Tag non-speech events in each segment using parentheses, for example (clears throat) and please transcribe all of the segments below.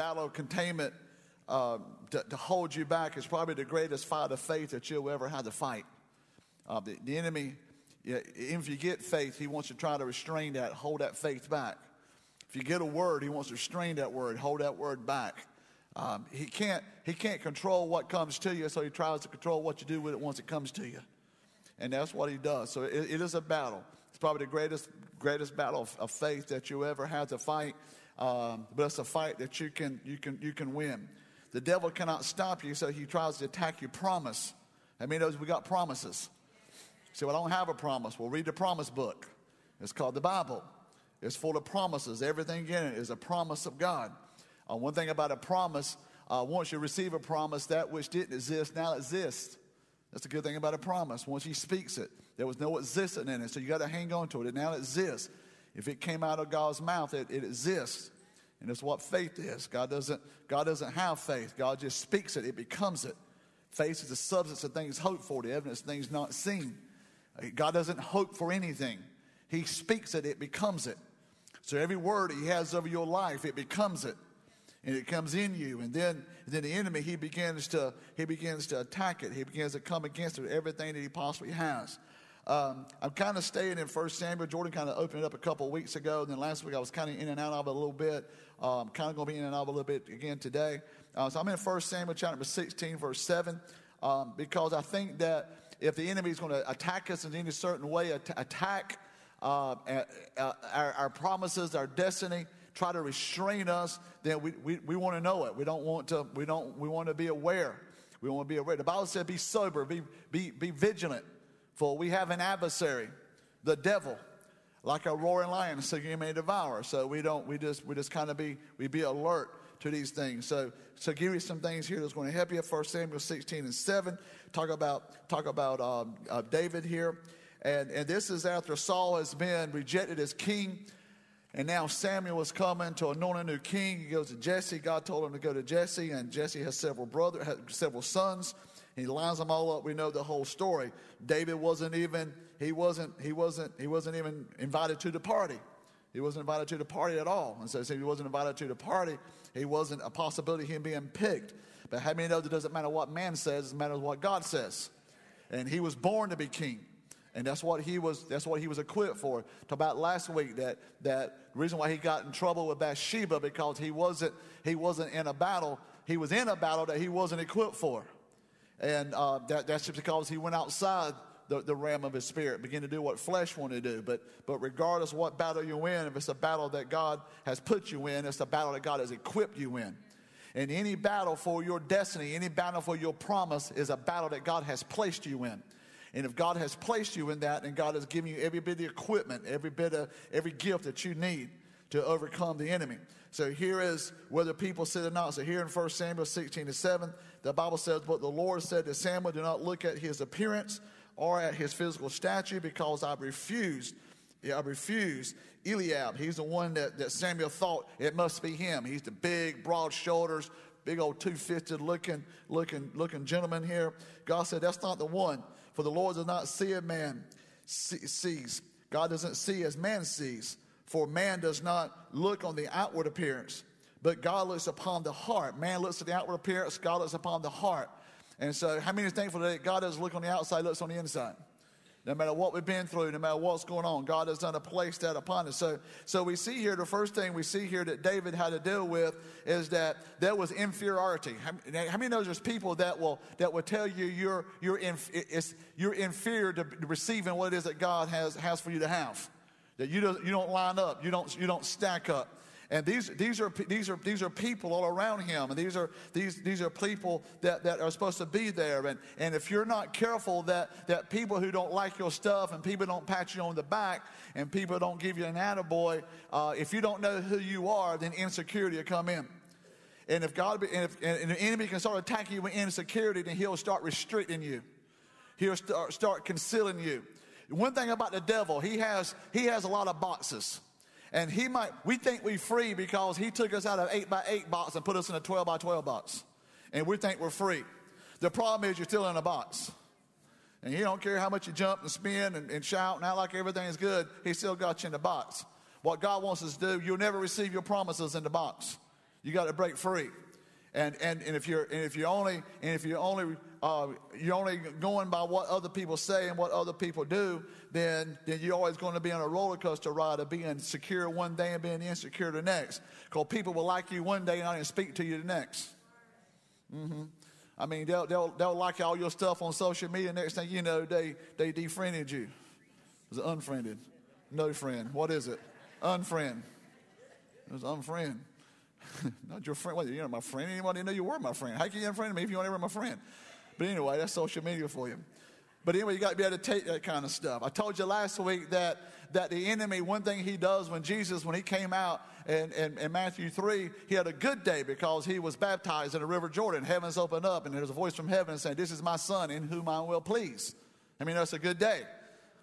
battle of containment uh, to, to, hold you back is probably the greatest fight of faith that you'll ever have to fight. Uh, the, the enemy, yeah, if you get faith, he wants to try to restrain that, hold that faith back. If you get a word, he wants to restrain that word, hold that word back. Um, he, can't, he can't control what comes to you, so he tries to control what you do with it once it comes to you. And that's what he does. So it, it is a battle. It's probably the greatest, greatest battle of, of faith that you ever had to fight. Um, but it's a fight that you can, you, can, you can win. The devil cannot stop you, so he tries to attack your promise. I mean, we got promises. say, well, I don't have a promise. Well, read the promise book. It's called the Bible. It's full of promises. Everything in it is a promise of God. Uh, one thing about a promise, uh, once you receive a promise, that which didn't exist now exists. That's the good thing about a promise. Once he speaks it, there was no existence in it. So you got to hang on to it. It now exists. If it came out of God's mouth, it, it exists. And it's what faith is. God doesn't, God doesn't have faith. God just speaks it, it becomes it. Faith is the substance of things hoped for, the evidence of things not seen. God doesn't hope for anything. He speaks it, it becomes it. So every word he has over your life, it becomes it and it comes in you and then then the enemy he begins to he begins to attack it he begins to come against it everything that he possibly has um, i'm kind of staying in first samuel jordan kind of opened it up a couple of weeks ago and then last week i was kind of in and out of it a little bit um, kind of going to be in and out of a little bit again today uh, so i'm in first samuel chapter number 16 verse 7 um, because i think that if the enemy is going to attack us in any certain way attack uh, our, our promises our destiny try to restrain us, then we, we, we want to know it. We don't want to, we don't, we want to be aware. We want to be aware. The Bible said, be sober, be, be, be vigilant, for we have an adversary, the devil, like a roaring lion so seeking may devour. So we don't, we just, we just kind of be, we be alert to these things. So, so give you some things here that's going to help you. First Samuel 16 and 7, talk about, talk about um, uh, David here. And, and this is after Saul has been rejected as king. And now Samuel is coming to anoint a new king. He goes to Jesse. God told him to go to Jesse, and Jesse has several brothers, several sons. He lines them all up. We know the whole story. David wasn't even he wasn't he wasn't he wasn't even invited to the party. He wasn't invited to the party at all. And so, he wasn't invited to the party. He wasn't a possibility of him being picked. But how many know that it doesn't matter what man says, it matters what God says. And he was born to be king. And that's what he was, that's what he was equipped for. Talk about last week that, that reason why he got in trouble with Bathsheba because he wasn't, he wasn't in a battle. He was in a battle that he wasn't equipped for. And uh, that, that's just because he went outside the, the realm of his spirit, began to do what flesh wanted to do. But, but regardless what battle you in, if it's a battle that God has put you in, it's a battle that God has equipped you in. And any battle for your destiny, any battle for your promise is a battle that God has placed you in. And if God has placed you in that and God has given you every bit of equipment, every bit of every gift that you need to overcome the enemy. So here is whether people sit or not. So here in 1 Samuel 16 to 7, the Bible says, But the Lord said to Samuel, Do not look at his appearance or at his physical stature, because I refused. Yeah, I refused Eliab. He's the one that, that Samuel thought it must be him. He's the big, broad shoulders, big old two-fisted looking, looking, looking gentleman here. God said, That's not the one. For the Lord does not see a man sees. God doesn't see as man sees. For man does not look on the outward appearance, but God looks upon the heart. Man looks at the outward appearance, God looks upon the heart. And so, how many are thankful that God doesn't look on the outside, looks on the inside? No matter what we've been through, no matter what's going on, God has done a place that upon us. So, so we see here, the first thing we see here that David had to deal with is that there was inferiority. How, how many knows there's people that will, that will tell you you're, you're, inf, you're inferior to receiving what it is that God has, has for you to have? That you don't, you don't line up, you don't, you don't stack up. And these, these, are, these, are, these are people all around him. And these are, these, these are people that, that are supposed to be there. And, and if you're not careful, that, that people who don't like your stuff and people don't pat you on the back and people don't give you an attaboy, uh, if you don't know who you are, then insecurity will come in. And if God, and if and the enemy can start attacking you with insecurity, then he'll start restricting you. He'll start, start concealing you. One thing about the devil, he has, he has a lot of boxes. And he might, we think we're free because he took us out of 8 by 8 box and put us in a 12 by 12 box. And we think we're free. The problem is you're still in a box. And he don't care how much you jump and spin and, and shout and act like everything is good, he still got you in the box. What God wants us to do, you'll never receive your promises in the box. You got to break free. And, and, and if you're and if you're only and if you're only uh, you're only going by what other people say and what other people do, then then you're always going to be on a roller coaster ride of being secure one day and being insecure the next. Because people will like you one day and not even speak to you the next. Mm-hmm. I mean, they'll, they'll, they'll like all your stuff on social media. Next thing you know, they, they defriended you. It unfriended? No friend. What is it? Unfriend. It was unfriend. (laughs) not your friend. What, you're not my friend. Anybody know you were my friend? How can you unfriend me if you weren't ever my friend? But anyway, that's social media for you. But anyway, you got to be able to take that kind of stuff. I told you last week that, that the enemy, one thing he does when Jesus, when he came out in, in, in, Matthew 3, he had a good day because he was baptized in the River Jordan. Heavens opened up, and there's a voice from heaven saying, This is my son in whom I will please. I mean, that's a good day.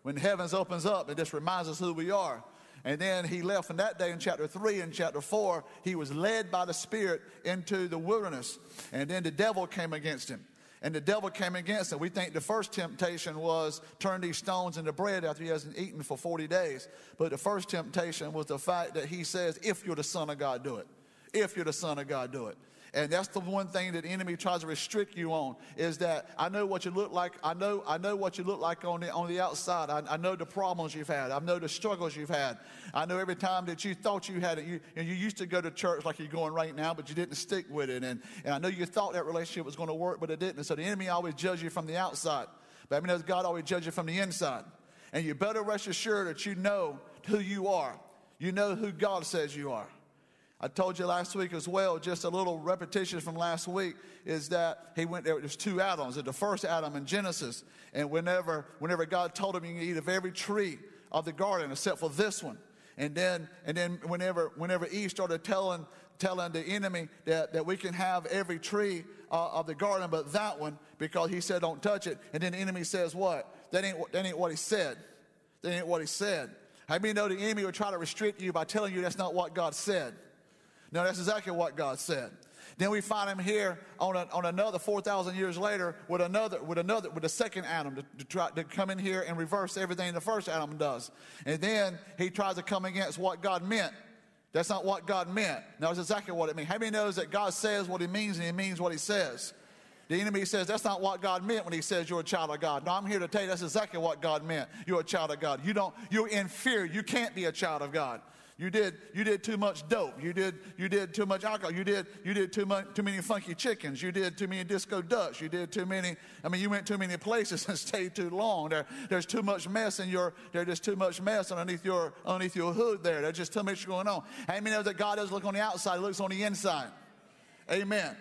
When heavens opens up, it just reminds us who we are. And then he left from that day in chapter 3 and chapter 4, he was led by the Spirit into the wilderness. And then the devil came against him. And the devil came against him. We think the first temptation was turn these stones into bread after he hasn't eaten for 40 days. But the first temptation was the fact that he says, if you're the Son of God, do it. If you're the Son of God, do it. And that's the one thing that the enemy tries to restrict you on is that I know what you look like. I know, I know what you look like on the, on the outside. I, I know the problems you've had. I know the struggles you've had. I know every time that you thought you had it. You, you, used to go to church like you're going right now, but you didn't stick with it. And, and I know you thought that relationship was going to work, but it didn't. So the enemy always judges you from the outside. But I mean, God always judges you from the inside. And you better rest assured that you know who you are. You know who God says you are. I told you last week as well, just a little repetition from last week, is that he went there, there's two Adams. The first Adam in Genesis, and whenever, whenever God told him you can eat of every tree of the garden except for this one. And then, and then whenever, whenever Eve started telling, telling the enemy that, that we can have every tree uh, of the garden but that one because he said don't touch it. And then the enemy says what? That ain't, that ain't what he said. That ain't what he said. How many know the enemy would try to restrict you by telling you that's not what God said? No, that's exactly what God said. Then we find him here on, a, on another 4,000 years later with another, with another, with a second Adam to, to, try to come in here and reverse everything the first Adam does. And then he tries to come against what God meant. That's not what God meant. Now, that's exactly what it means. How many knows that God says what he means and he means what he says? The enemy says that's not what God meant when he says you're a child of God. No, I'm here to tell you that's exactly what God meant. You're a child of God. You don't, you're in fear. You can't be a child of God. You did, you did too much dope. You did, you did too much alcohol. You did, you did too, much, too many funky chickens. You did too many disco ducks. You did too many, I mean, you went too many places (laughs) and stayed too long. There, there's too much mess in your, there's just too much mess underneath your, underneath your hood there. There's just too much going on. Many know that God doesn't look on the outside, looks on the inside? Amen.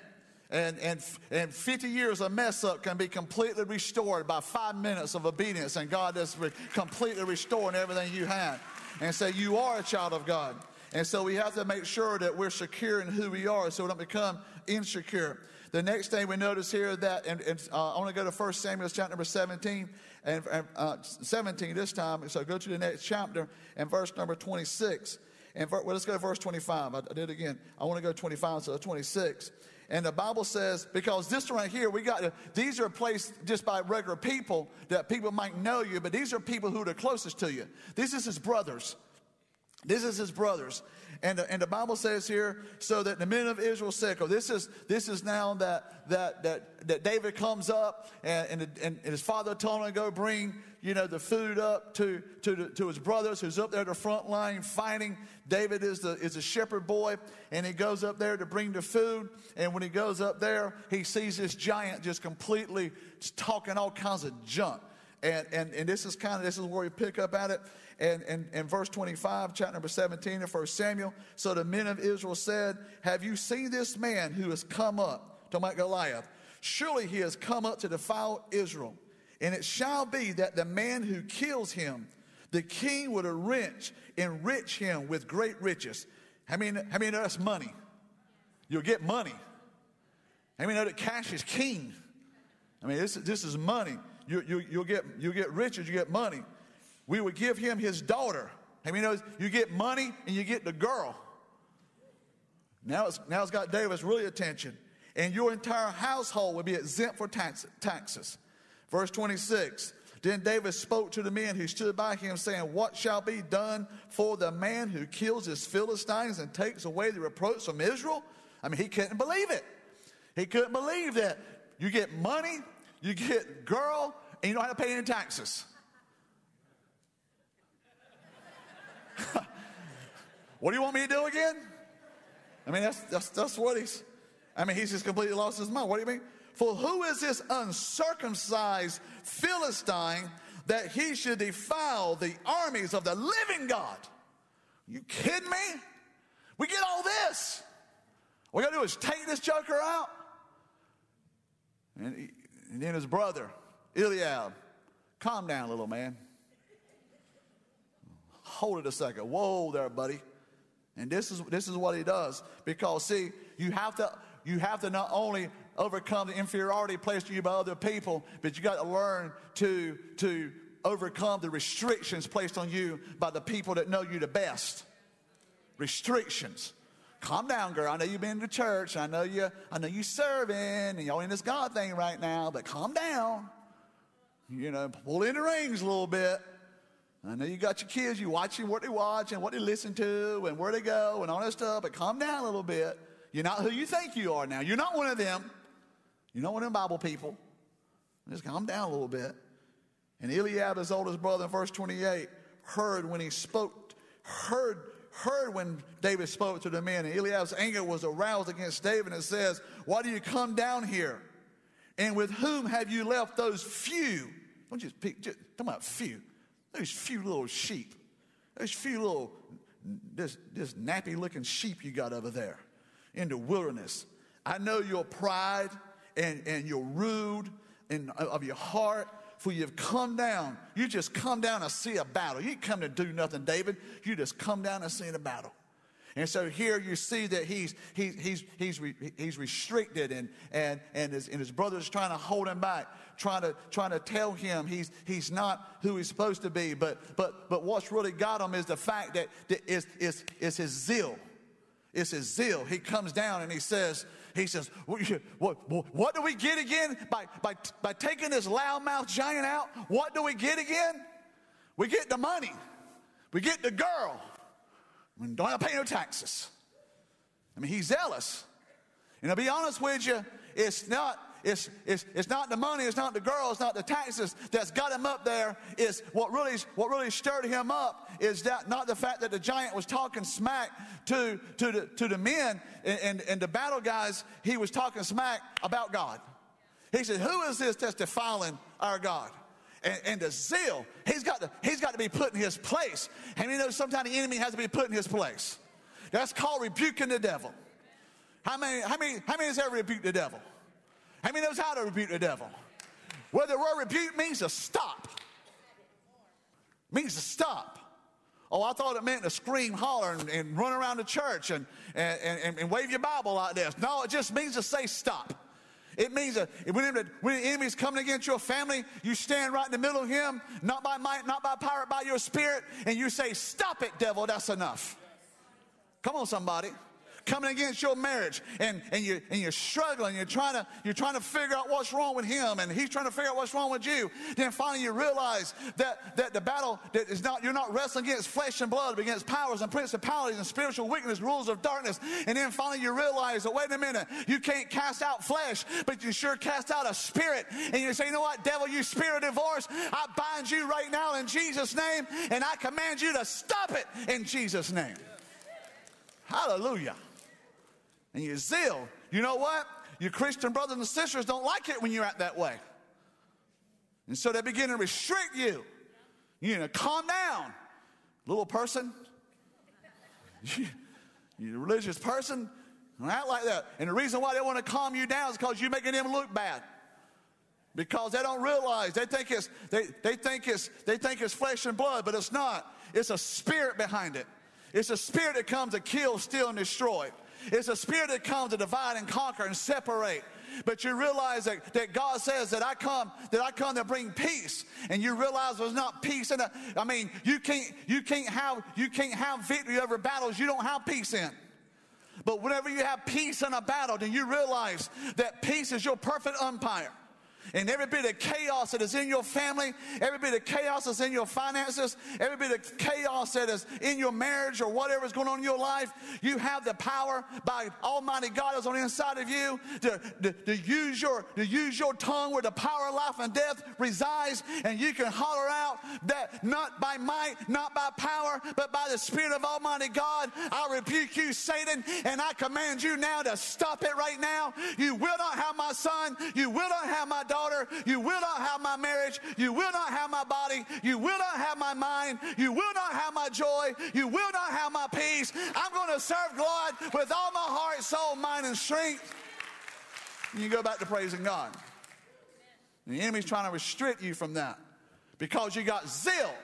And, and, and 50 years of mess up can be completely restored by five minutes of obedience, and God is re- completely restoring everything you had and say, You are a child of God. And so we have to make sure that we're secure in who we are so we don't become insecure. The next thing we notice here that, and, and uh, I want to go to 1 Samuel chapter number 17, and uh, 17 this time. So go to the next chapter and verse number 26. And well, let's go to verse 25. I, I did it again. I want to go 25, so 26. And the Bible says, because this right here, we got to, these are placed just by regular people that people might know you, but these are people who are the closest to you. This is his brothers. This is his brothers. And, and the Bible says here, so that the men of Israel said, oh, this is, this is now that, that, that, that David comes up and, and, and his father told him to go bring, you know, the food up to, to, the, to his brothers who's up there at the front line fighting. David is, the, is a shepherd boy and he goes up there to bring the food. And when he goes up there, he sees this giant just completely talking all kinds of junk. And, and, and this is kind of, this is where we pick up at it and, and, and verse 25, chapter number 17 of 1 Samuel. So the men of Israel said, Have you seen this man who has come up, to make Goliath? Surely he has come up to defile Israel. And it shall be that the man who kills him, the king would enrich, enrich him with great riches. Many, how many know that's money? You'll get money. Many know that cash is king? I mean, this, this is money. You, you, you'll, get, you'll get riches, you get money we would give him his daughter. I mean, you get money and you get the girl. Now it's, now it's got David's really attention. And your entire household would be exempt for tax, taxes. Verse 26 Then David spoke to the men who stood by him, saying, What shall be done for the man who kills his Philistines and takes away the reproach from Israel? I mean, he couldn't believe it. He couldn't believe that you get money, you get girl, and you don't have to pay any taxes. (laughs) what do you want me to do again? I mean, that's, that's, that's what he's, I mean, he's just completely lost his mind. What do you mean? For who is this uncircumcised Philistine that he should defile the armies of the living God? You kidding me? We get all this. All we gotta do is take this joker out. And, and then his brother, Eliab, calm down, little man. Hold it a second. Whoa there, buddy. And this is this is what he does. Because see, you have to you have to not only overcome the inferiority placed on you by other people, but you got to learn to to overcome the restrictions placed on you by the people that know you the best. Restrictions. Calm down, girl. I know you've been to church. I know you. I know you serving, and y'all in this God thing right now. But calm down. You know, pull in the rings a little bit. I know you got your kids. You watching what they watch and what they listen to and where they go and all that stuff. But calm down a little bit. You're not who you think you are now. You're not one of them. You're not one of them Bible people. Just calm down a little bit. And Eliab, his oldest brother, in verse 28, heard when he spoke, heard, heard when David spoke to the men. And Eliab's anger was aroused against David and says, Why do you come down here? And with whom have you left those few? Don't just pick, just, talk about few. Those few little sheep. Those few little, this, this nappy looking sheep you got over there in the wilderness. I know your pride and, and your rude and of your heart for you've come down. You just come down and see a battle. You come to do nothing, David. You just come down and see a battle. And so here you see that he's, he, he's, he's, he's restricted and, and, and, his, and his brother's trying to hold him back, trying to, trying to tell him he's, he's not who he's supposed to be. But, but, but what's really got him is the fact that, is, is, is his zeal. It's his zeal. He comes down and he says, he says, what, what do we get again by, by, by taking this loudmouth giant out? What do we get again? We get the money. We get the girl. We don't have to pay no taxes. I mean, he's zealous. And to be honest with you, it's not, it's, it's, it's not the money, it's not the girl, it's not the taxes that's got him up there. It's what really, what really stirred him up is that not the fact that the giant was talking smack to, to, the, to the men and, and, and the battle guys, he was talking smack about God. He said, Who is this that's defiling our God? And, and, the zeal, he's got, to, he's got to be put in his place. And you know, sometimes the enemy has to be put in his place. That's called rebuking the devil. How many, how many, how many has ever rebuked the devil? How many knows how to rebuke the devil? Well, the word rebuke means to stop. Means to stop. Oh, I thought it meant to scream, holler, and, and run around the church and, and, and, and, wave your Bible like this. No, it just means to say stop. It means that when, the, when the enemy's coming against your family, you stand right in the middle of him, not by might, not by power, but by your spirit, and you say, Stop it, devil, that's enough. Come on, somebody coming against your marriage and, and, you, and you're struggling, you're trying, to, you're trying to figure out what's wrong with him and he's trying to figure out what's wrong with you, then finally you realize that, that the battle that is not, you're not wrestling against flesh and blood, but against powers and principalities and spiritual weakness, rules of darkness. And then finally you realize that, wait a minute, you can't cast out flesh, but you sure cast out a spirit. And you say, you know what, devil, you spirit of divorce, I bind you right now in Jesus' name, and I command you to stop it in Jesus' name. Hallelujah and your zeal. You know what? Your Christian brothers and sisters don't like it when you're at that way. And so they begin to restrict you. You know, calm down, little person. (laughs) you a religious person, don't act like that. And the reason why they want to calm you down is because you're making them look bad. Because they don't realize they think it's they, they think it's they think it's flesh and blood, but it's not. It's a spirit behind it. It's a spirit that comes to kill, steal, and destroy. It's a spirit that comes to divide and conquer and separate. But you realize that, that God says that I come, that I come to bring peace. And you realize there's not peace in it. I mean, you can't, you can't have, you can't have victory over battles you don't have peace in. But whenever you have peace in a battle, then you realize that peace is your perfect umpire. And every bit of chaos that is in your family, every bit of chaos that's in your finances, every bit of chaos that is in your marriage or whatever is going on in your life, you have the power by Almighty God that's on the inside of you to, to, to, use your, to use your tongue where the power of life and death resides. And you can holler out that not by might, not by power, but by the Spirit of Almighty God, I rebuke you, Satan, and I command you now to stop it right now. You will not have my son. You will not have my daughter. You will not have my marriage. You will not have my body. You will not have my mind. You will not have my joy. You will not have my peace. I'm going to serve God with all my heart, soul, mind, and strength. And you go back to praising God. And the enemy's trying to restrict you from that because you got zeal.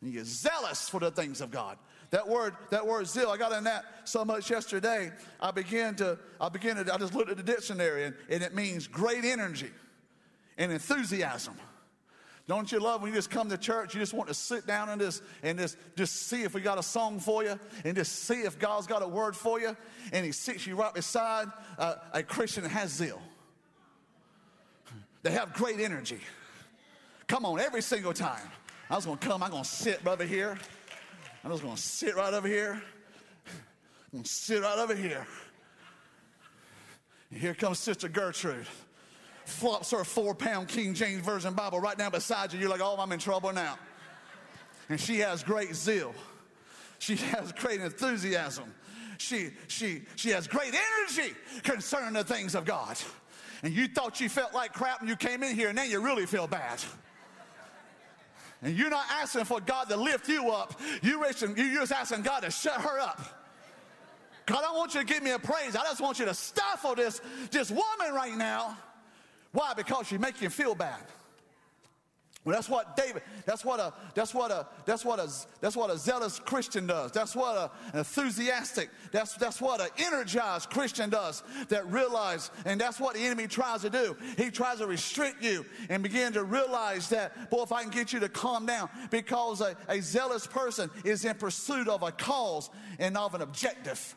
And you get zealous for the things of God. That word, that word zeal, I got in that so much yesterday. I began to, I began to, I just looked at the dictionary and, and it means great energy and enthusiasm. Don't you love when you just come to church, you just want to sit down and just and just, just see if we got a song for you and just see if God's got a word for you. And he sits you right beside uh, a Christian that has zeal. They have great energy. Come on, every single time. I was gonna come, I'm gonna sit brother, here. I'm just to sit right over here. I'm to sit right over here. And here comes Sister Gertrude. Flops her four pound King James Version Bible right down beside you. You're like, oh, I'm in trouble now. And she has great zeal. She has great enthusiasm. She, she, she has great energy concerning the things of God. And you thought you felt like crap when you came in here, and now you really feel bad. And you're not asking for God to lift you up. You're just asking God to shut her up. God, I don't want you to give me a praise. I just want you to stifle this, this woman right now. Why? Because she makes you feel bad. Well, that's what David, that's what a, that's what a, that's what a, that's what a zealous Christian does. That's what a, an enthusiastic, that's, that's what an energized Christian does that realize, and that's what the enemy tries to do. He tries to restrict you and begin to realize that, boy, if I can get you to calm down, because a, a zealous person is in pursuit of a cause and of an objective.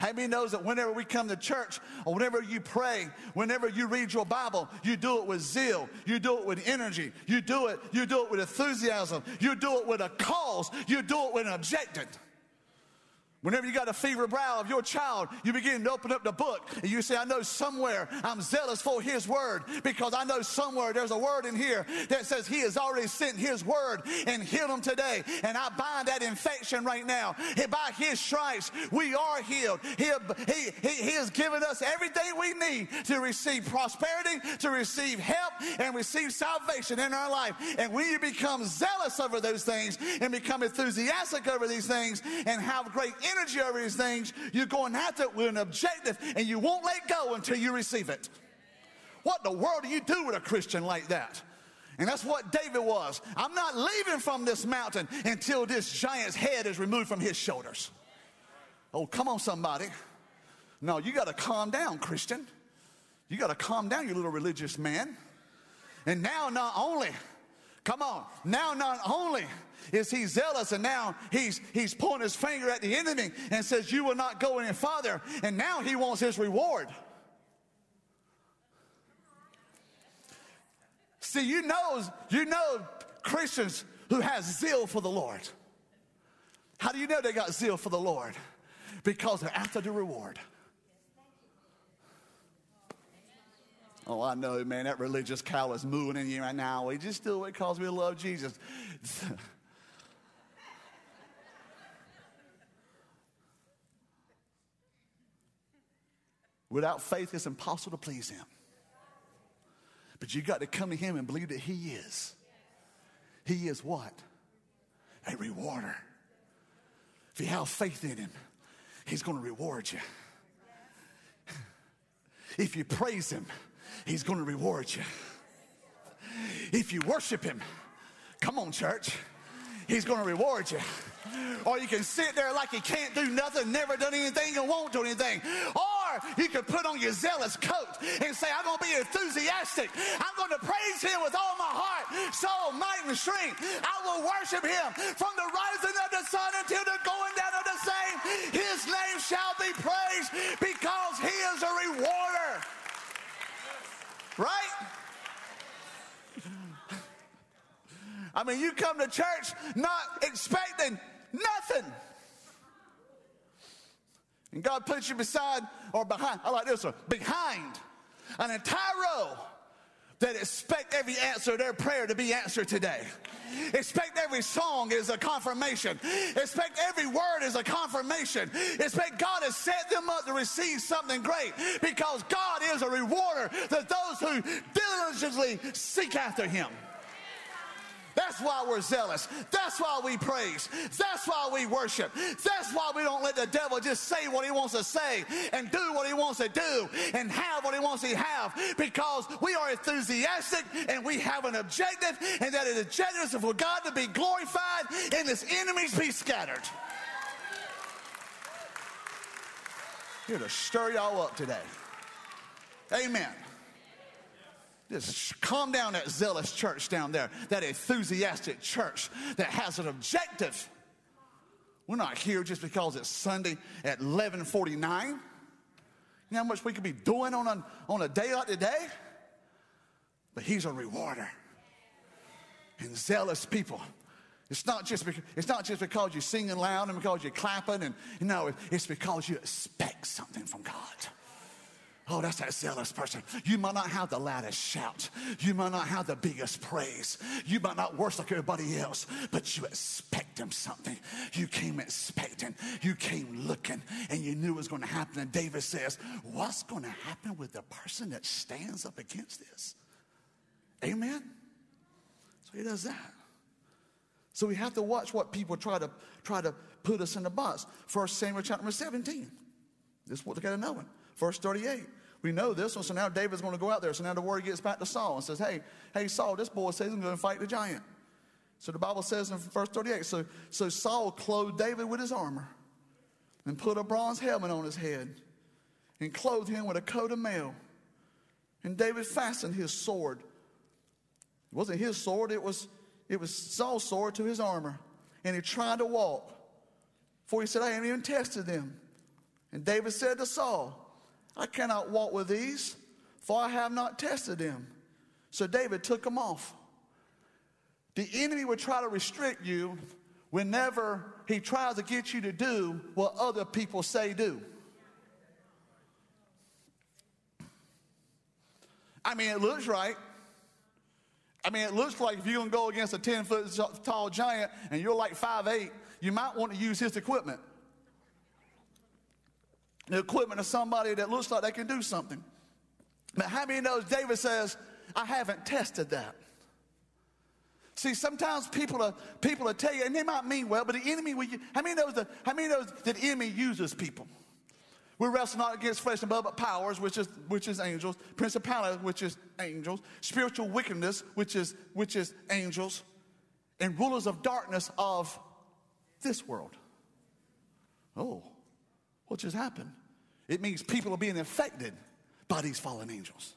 How many knows that whenever we come to church or whenever you pray, whenever you read your Bible, you do it with zeal, you do it with energy, you do it, you do it with enthusiasm, you do it with a cause, you do it with an objective. Whenever you got a fever brow of your child, you begin to open up the book and you say, I know somewhere I'm zealous for his word because I know somewhere there's a word in here that says he has already sent his word and healed him today. And I bind that infection right now. By his stripes, we are healed. He, he, he, he has given us everything we need to receive prosperity, to receive help, and receive salvation in our life. And when you become zealous over those things and become enthusiastic over these things and have great energy, over these things, you're going after it with an objective and you won't let go until you receive it. What the world do you do with a Christian like that? And that's what David was. I'm not leaving from this mountain until this giant's head is removed from his shoulders. Oh, come on, somebody. No, you got to calm down, Christian. You got to calm down, you little religious man. And now, not only, come on, now, not only is he zealous and now he's he's pointing his finger at the enemy and says you will not go any farther. And now he wants his reward. See you know you know christians who has zeal for the lord. How do you know they got zeal for the lord? Because they're after the reward. Oh, I know, man, that religious cow is moving in you right now. We just do it because we love Jesus. (laughs) Without faith, it's impossible to please Him. But you got to come to Him and believe that He is. He is what? A rewarder. If you have faith in Him, He's going to reward you. If you praise Him, He's going to reward you. If you worship Him, come on, church, He's going to reward you. Or you can sit there like you can't do nothing, never done anything, and won't do anything. Or you can put on your zealous coat and say, I'm going to be enthusiastic. I'm going to praise him with all my heart, soul, might, and strength. I will worship him from the rising of the sun until the going down of the same. His name shall be praised because he is a rewarder. Right? I mean, you come to church not expecting nothing. And God puts you beside or behind, I like this one, behind an entire row that expect every answer to their prayer to be answered today. Expect every song is a confirmation. Expect every word is a confirmation. Expect God has set them up to receive something great because God is a rewarder to those who diligently seek after Him. That's why we're zealous. That's why we praise. That's why we worship. That's why we don't let the devil just say what he wants to say and do what he wants to do and have what he wants to have because we are enthusiastic and we have an objective, and that objective is for God to be glorified and his enemies be scattered. Here to stir y'all up today. Amen. Just calm down that zealous church down there, that enthusiastic church that has an objective. We're not here just because it's Sunday at 1149. You know how much we could be doing on a, on a day like today? But he's a rewarder. And zealous people. It's not just because, it's not just because you're singing loud and because you're clapping and you know it's because you expect something from God. Oh, that's that zealous person. You might not have the loudest shout. You might not have the biggest praise. You might not worship like everybody else, but you expect them something. You came expecting. You came looking, and you knew it was going to happen. And David says, What's going to happen with the person that stands up against this? Amen? So he does that. So we have to watch what people try to try to put us in the box. First Samuel chapter 17. This is what they got to know. Verse 38. We know this one, so now David's going to go out there. So now the word gets back to Saul and says, Hey, hey, Saul, this boy says I'm going to fight the giant. So the Bible says in verse 38 so, so Saul clothed David with his armor and put a bronze helmet on his head and clothed him with a coat of mail. And David fastened his sword. It wasn't his sword, it was, it was Saul's sword to his armor. And he tried to walk. For he said, I haven't even tested them. And David said to Saul, I cannot walk with these, for I have not tested them. So David took them off. The enemy would try to restrict you whenever he tries to get you to do what other people say do. I mean, it looks right. I mean, it looks like if you're going to go against a 10 foot tall giant and you're like 5'8, you might want to use his equipment the equipment of somebody that looks like they can do something. But how many knows David says, I haven't tested that? See, sometimes people are people will tell you, and they might mean well, but the enemy will. How many knows the how many knows that the enemy uses people? We wrestle not against flesh and blood, but powers, which is which is angels, principalities, which is angels, spiritual wickedness, which is which is angels, and rulers of darkness of this world. Oh, what just happened? It means people are being affected by these fallen angels.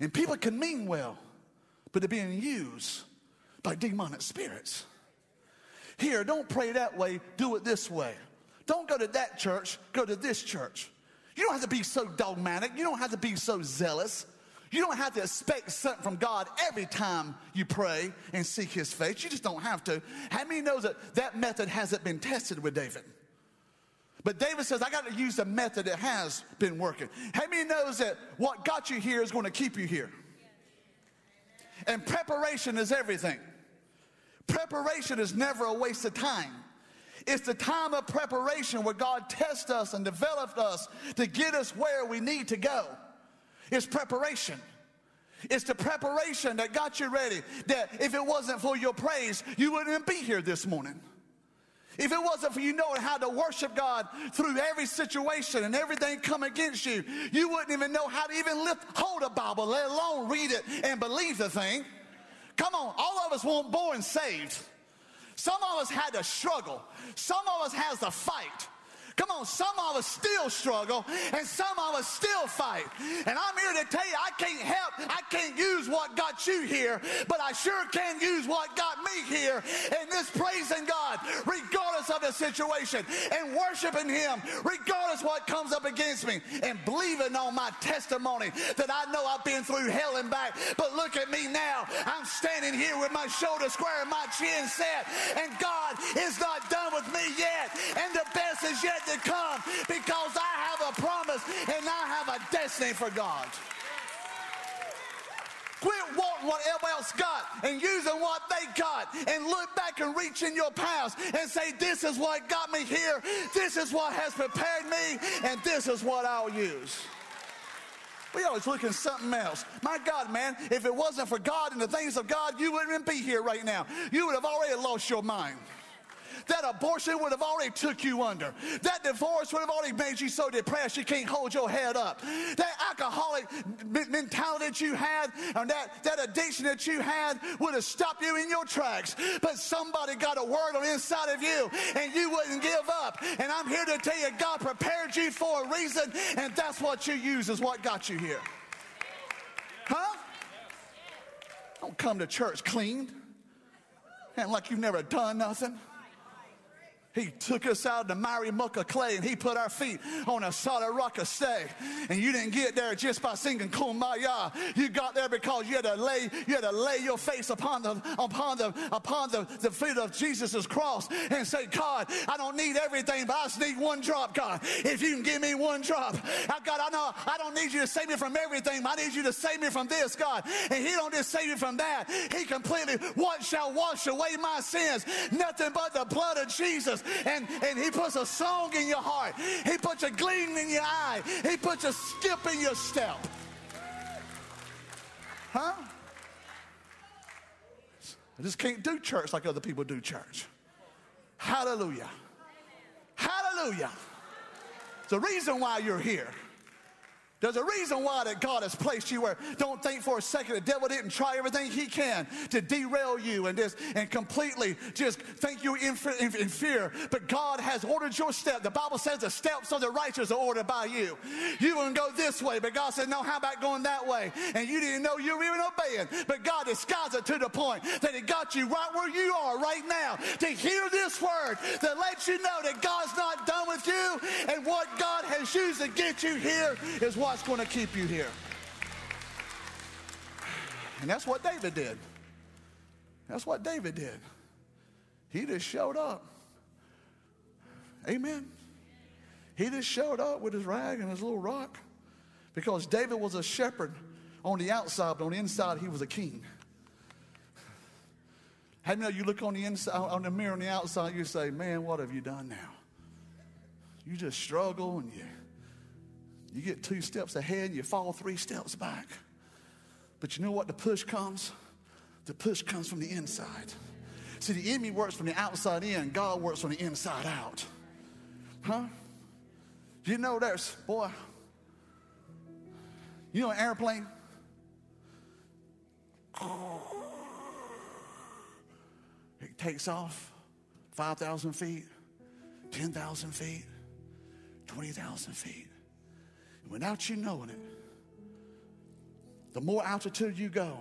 And people can mean well, but they're being used by demonic spirits. Here, don't pray that way, do it this way. Don't go to that church, go to this church. You don't have to be so dogmatic, you don't have to be so zealous. You don't have to expect something from God every time you pray and seek his face. You just don't have to. How many knows that that method hasn't been tested with David? But David says, I got to use the method that has been working. How many knows that what got you here is going to keep you here? And preparation is everything. Preparation is never a waste of time. It's the time of preparation where God tests us and develops us to get us where we need to go. It's preparation. It's the preparation that got you ready. That if it wasn't for your praise, you wouldn't be here this morning. If it wasn't for you knowing how to worship God through every situation and everything come against you, you wouldn't even know how to even lift hold a Bible, let alone read it and believe the thing. Come on, all of us weren't born saved. Some of us had to struggle. Some of us has to fight. Come on, some of us still struggle and some of us still fight. And I'm here to tell you, I can't help, I can't use what got you here, but I sure can use what got me here. And this praising God, regardless of the situation, and worshiping Him, regardless what comes up against me, and believing on my testimony that I know I've been through hell and back. But look at me now. I'm standing here with my shoulders square and my chin set, and God is not done with me yet. And the best is yet to come because I have a promise and I have a destiny for God. Quit wanting what everybody else got and using what they got and look back and reach in your past and say, This is what got me here. This is what has prepared me, and this is what I'll use. We always looking something else. My God, man, if it wasn't for God and the things of God, you wouldn't be here right now. You would have already lost your mind. That abortion would have already took you under. That divorce would have already made you so depressed you can't hold your head up. That alcoholic mentality that you had and that, that addiction that you had would have stopped you in your tracks. But somebody got a word on inside of you and you wouldn't give up. And I'm here to tell you God prepared you for a reason and that's what you use is what got you here. Huh? Don't come to church clean and like you've never done nothing. He took us out of the miry muck of clay and he put our feet on a solid rock of stay. And you didn't get there just by singing Kumbaya. You got there because you had to lay, you had to lay your face upon the upon the upon the, the feet of Jesus' cross and say, God, I don't need everything, but I just need one drop, God. If you can give me one drop. I, God, I know I don't need you to save me from everything, I need you to save me from this, God. And he don't just save you from that. He completely, what shall wash away my sins? Nothing but the blood of Jesus and, and He puts a song in your heart. He puts a gleam in your eye. He puts a skip in your step. Huh? I just can't do church like other people do church. Hallelujah. Hallelujah. It's the reason why you're here. There's a reason why that God has placed you where don't think for a second the devil didn't try everything he can to derail you and just and completely just think you in, in, in fear. But God has ordered your step. The Bible says the steps of the righteous are ordered by you. You wouldn't go this way, but God said, no, how about going that way? And you didn't know you were even obeying. But God disguised it to the point that He got you right where you are right now to hear this word that lets you know that God's not done with you and what God has used to get you here is what God's going to keep you here. And that's what David did. That's what David did. He just showed up. Amen. He just showed up with his rag and his little rock because David was a shepherd on the outside, but on the inside, he was a king. How you know you look on the inside, on the mirror on the outside, you say, Man, what have you done now? You just struggle and you you get two steps ahead, you fall three steps back. But you know what? The push comes? The push comes from the inside. See, the enemy works from the outside in, God works from the inside out. Huh? You know there's, boy, you know an airplane? It takes off 5,000 feet, 10,000 feet, 20,000 feet without you knowing it, the more altitude you go,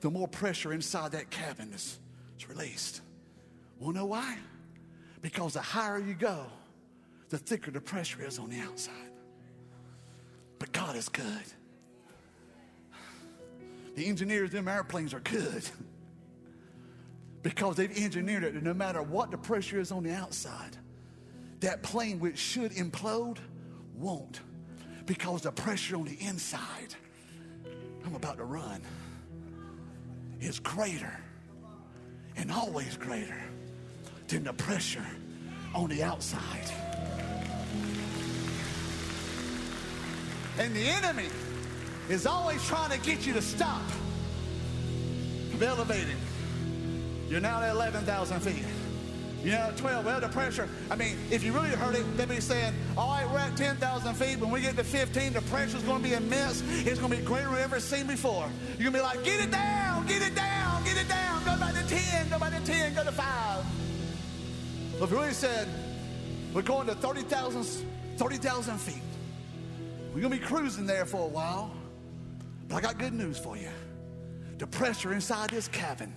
the more pressure inside that cabin is, is released. Well, know why? Because the higher you go, the thicker the pressure is on the outside. But God is good. The engineers them airplanes are good (laughs) because they've engineered it that no matter what the pressure is on the outside, that plane which should implode won't because the pressure on the inside, I'm about to run, is greater and always greater than the pressure on the outside. And the enemy is always trying to get you to stop elevating. You're now at 11,000 feet. You know, 12, well, the pressure. I mean, if you really heard it, they'd be saying, all right, we're at 10,000 feet. When we get to 15, the pressure's going to be immense. It's going to be greater than we've ever seen before. You're going to be like, get it down, get it down, get it down. Go back to 10, go back to 10, go to 5. But if you really said, We're going to 30,000 30,000 feet. We're going to be cruising there for a while. But I got good news for you. The pressure inside this cabin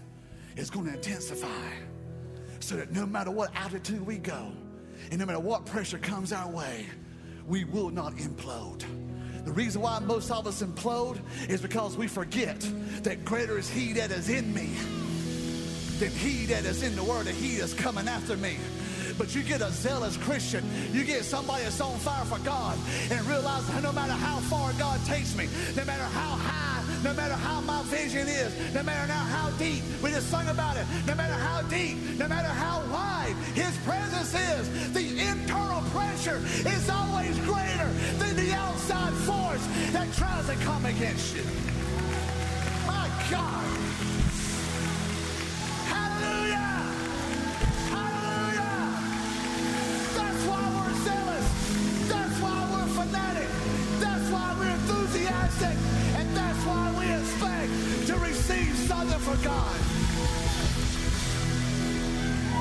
is going to intensify so that no matter what altitude we go and no matter what pressure comes our way, we will not implode. The reason why most of us implode is because we forget that greater is He that is in me than He that is in the world, and He is coming after me. But you get a zealous Christian, you get somebody that's on fire for God, and realize that no matter how far God takes me, no matter how high, no matter how my vision is, no matter now how deep, we just sung about it, no matter how deep, no matter how wide His presence is, the internal pressure is always greater than the outside force that tries to come against you. My God. Hallelujah. Hallelujah. That's why we're zealous. That's why we're fanatic. That's why we're enthusiastic. To receive something from God.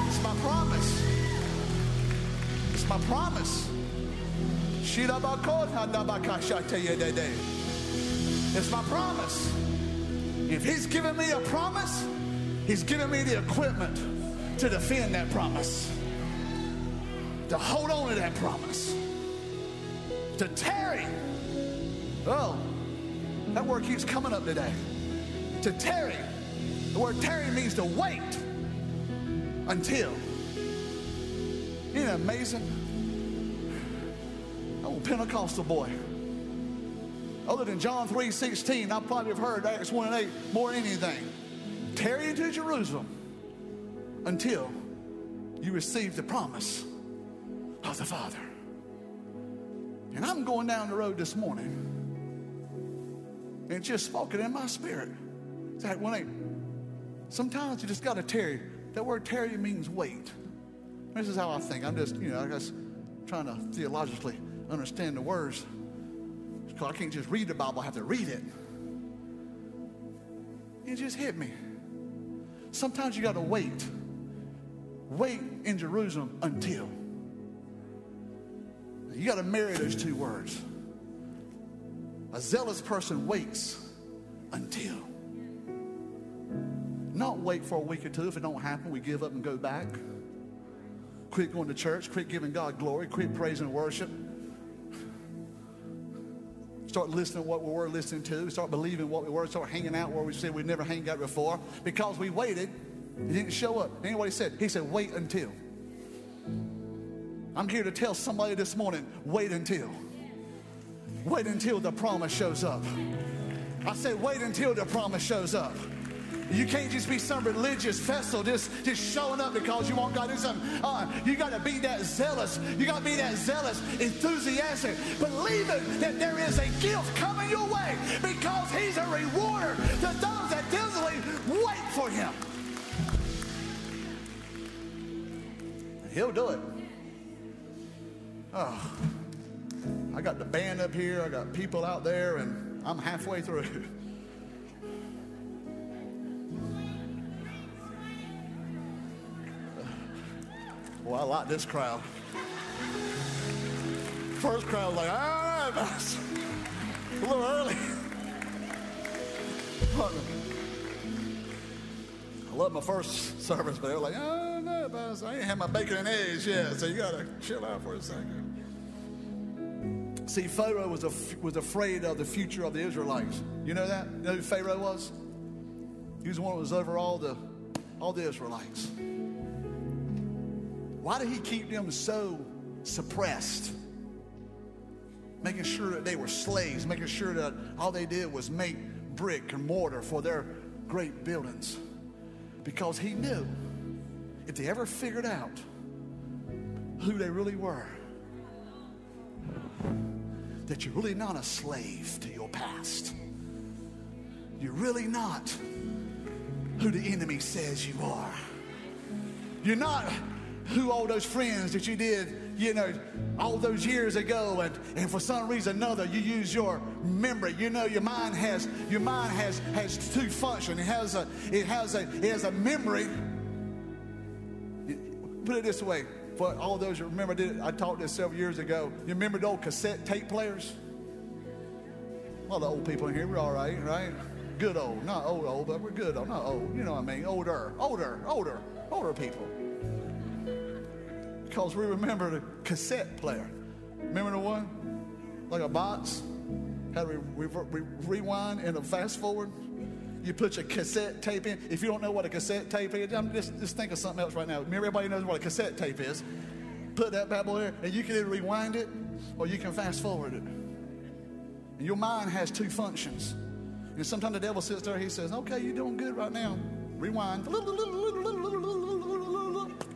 It's my promise. It's my promise. It's my promise. If he's given me a promise, he's given me the equipment to defend that promise, to hold on to that promise, to tarry. Oh, that word keeps coming up today. To tarry. The word tarry means to wait until. Isn't that amazing? I'm Pentecostal boy. Other than John 3 16, I probably have heard Acts 1 and 8 more than anything. Tarry into Jerusalem until you receive the promise of the Father. And I'm going down the road this morning and just spoken in my spirit. Sometimes you just got to tarry. That word tarry means wait. This is how I think. I'm just, you know, I guess trying to theologically understand the words. Because I can't just read the Bible, I have to read it. It just hit me. Sometimes you got to wait. Wait in Jerusalem until. You got to marry those two words. A zealous person waits until. Not wait for a week or two. If it don't happen, we give up and go back. Quit going to church. Quit giving God glory. Quit praising and worship. Start listening to what we were listening to. Start believing what we were. Start hanging out where we said we'd never hang out before. Because we waited. He didn't show up. Anyway, he said, he said, wait until. I'm here to tell somebody this morning, wait until. Wait until the promise shows up. I said, wait until the promise shows up. You can't just be some religious vessel just, just showing up because you want God to do something. Uh, you got to be that zealous. You got to be that zealous, enthusiastic, believing that there is a gift coming your way because He's a rewarder to those that diligently wait for Him. He'll do it. Oh, I got the band up here, I got people out there, and I'm halfway through. (laughs) Well, I like this crowd. First crowd was like, all right, that's a little early. I love my first service, but they were like, oh, no, boss, I ain't had my bacon and eggs yet, so you got to chill out for a second. See, Pharaoh was, af- was afraid of the future of the Israelites. You know that? You know who Pharaoh was? He was the one that was over all the, all the Israelites. Why did he keep them so suppressed? Making sure that they were slaves, making sure that all they did was make brick and mortar for their great buildings. Because he knew if they ever figured out who they really were, that you're really not a slave to your past. You're really not who the enemy says you are. You're not who all those friends that you did, you know, all those years ago, and, and for some reason or another, you use your memory. You know, your mind has your mind has has two functions. It has a it has a it has a memory. Put it this way: for all those who remember, did, I taught this several years ago. You remember the old cassette tape players? A lot of old people in here, we're all right, right? Good old, not old, old, but we're good old, not old. You know what I mean? Older, older, older, older people. Because we remember the cassette player. Remember the one? Like a box? Had to re- re- re- rewind and a fast forward? You put your cassette tape in. If you don't know what a cassette tape is, I'm just, just think of something else right now. Maybe everybody knows what a cassette tape is. Put that bad boy there, and you can either rewind it or you can fast forward it. And your mind has two functions. And sometimes the devil sits there, he says, Okay, you're doing good right now. Rewind.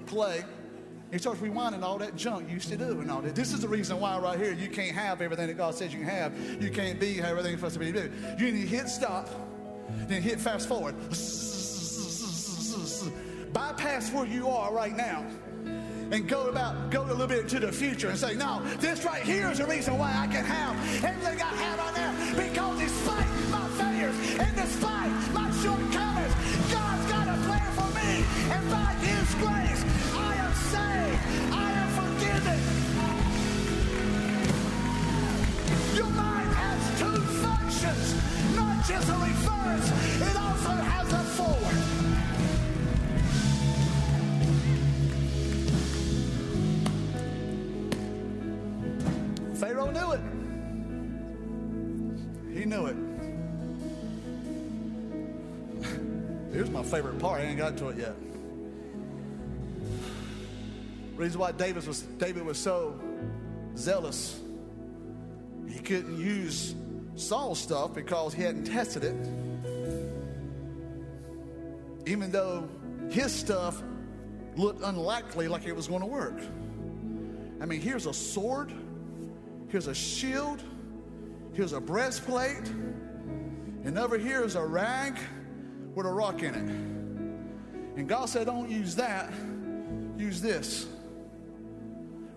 Play. He starts rewinding all that junk you used to do and all that. This is the reason why right here you can't have everything that God says you can have. You can't be everything you're supposed to be. You need to hit stop then hit fast forward. Bypass where you are right now and go about go a little bit to the future and say, no, this right here is the reason why I can have everything I have right now. Because despite my failures and despite my shortcomings, God's got a plan for me. And by His grace, I am forgiven. Your mind has two functions, not just a reverse, it also has a forward. Pharaoh knew it. He knew it. Here's my favorite part. I ain't got to it yet. Reason why David was David was so zealous. He couldn't use Saul's stuff because he hadn't tested it. Even though his stuff looked unlikely like it was going to work. I mean, here's a sword, here's a shield, here's a breastplate, and over here is a rag with a rock in it. And God said, Don't use that, use this.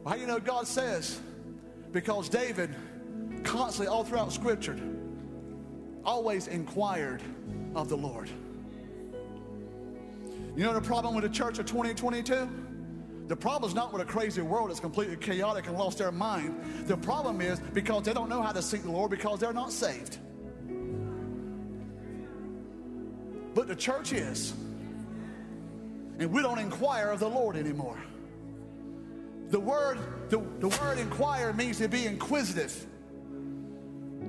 Well, how you know God says? Because David constantly, all throughout Scripture, always inquired of the Lord. You know the problem with the church of 2022? The problem is not with a crazy world that's completely chaotic and lost their mind. The problem is because they don't know how to seek the Lord because they're not saved. But the church is. And we don't inquire of the Lord anymore. The word, the, the word inquire means to be inquisitive,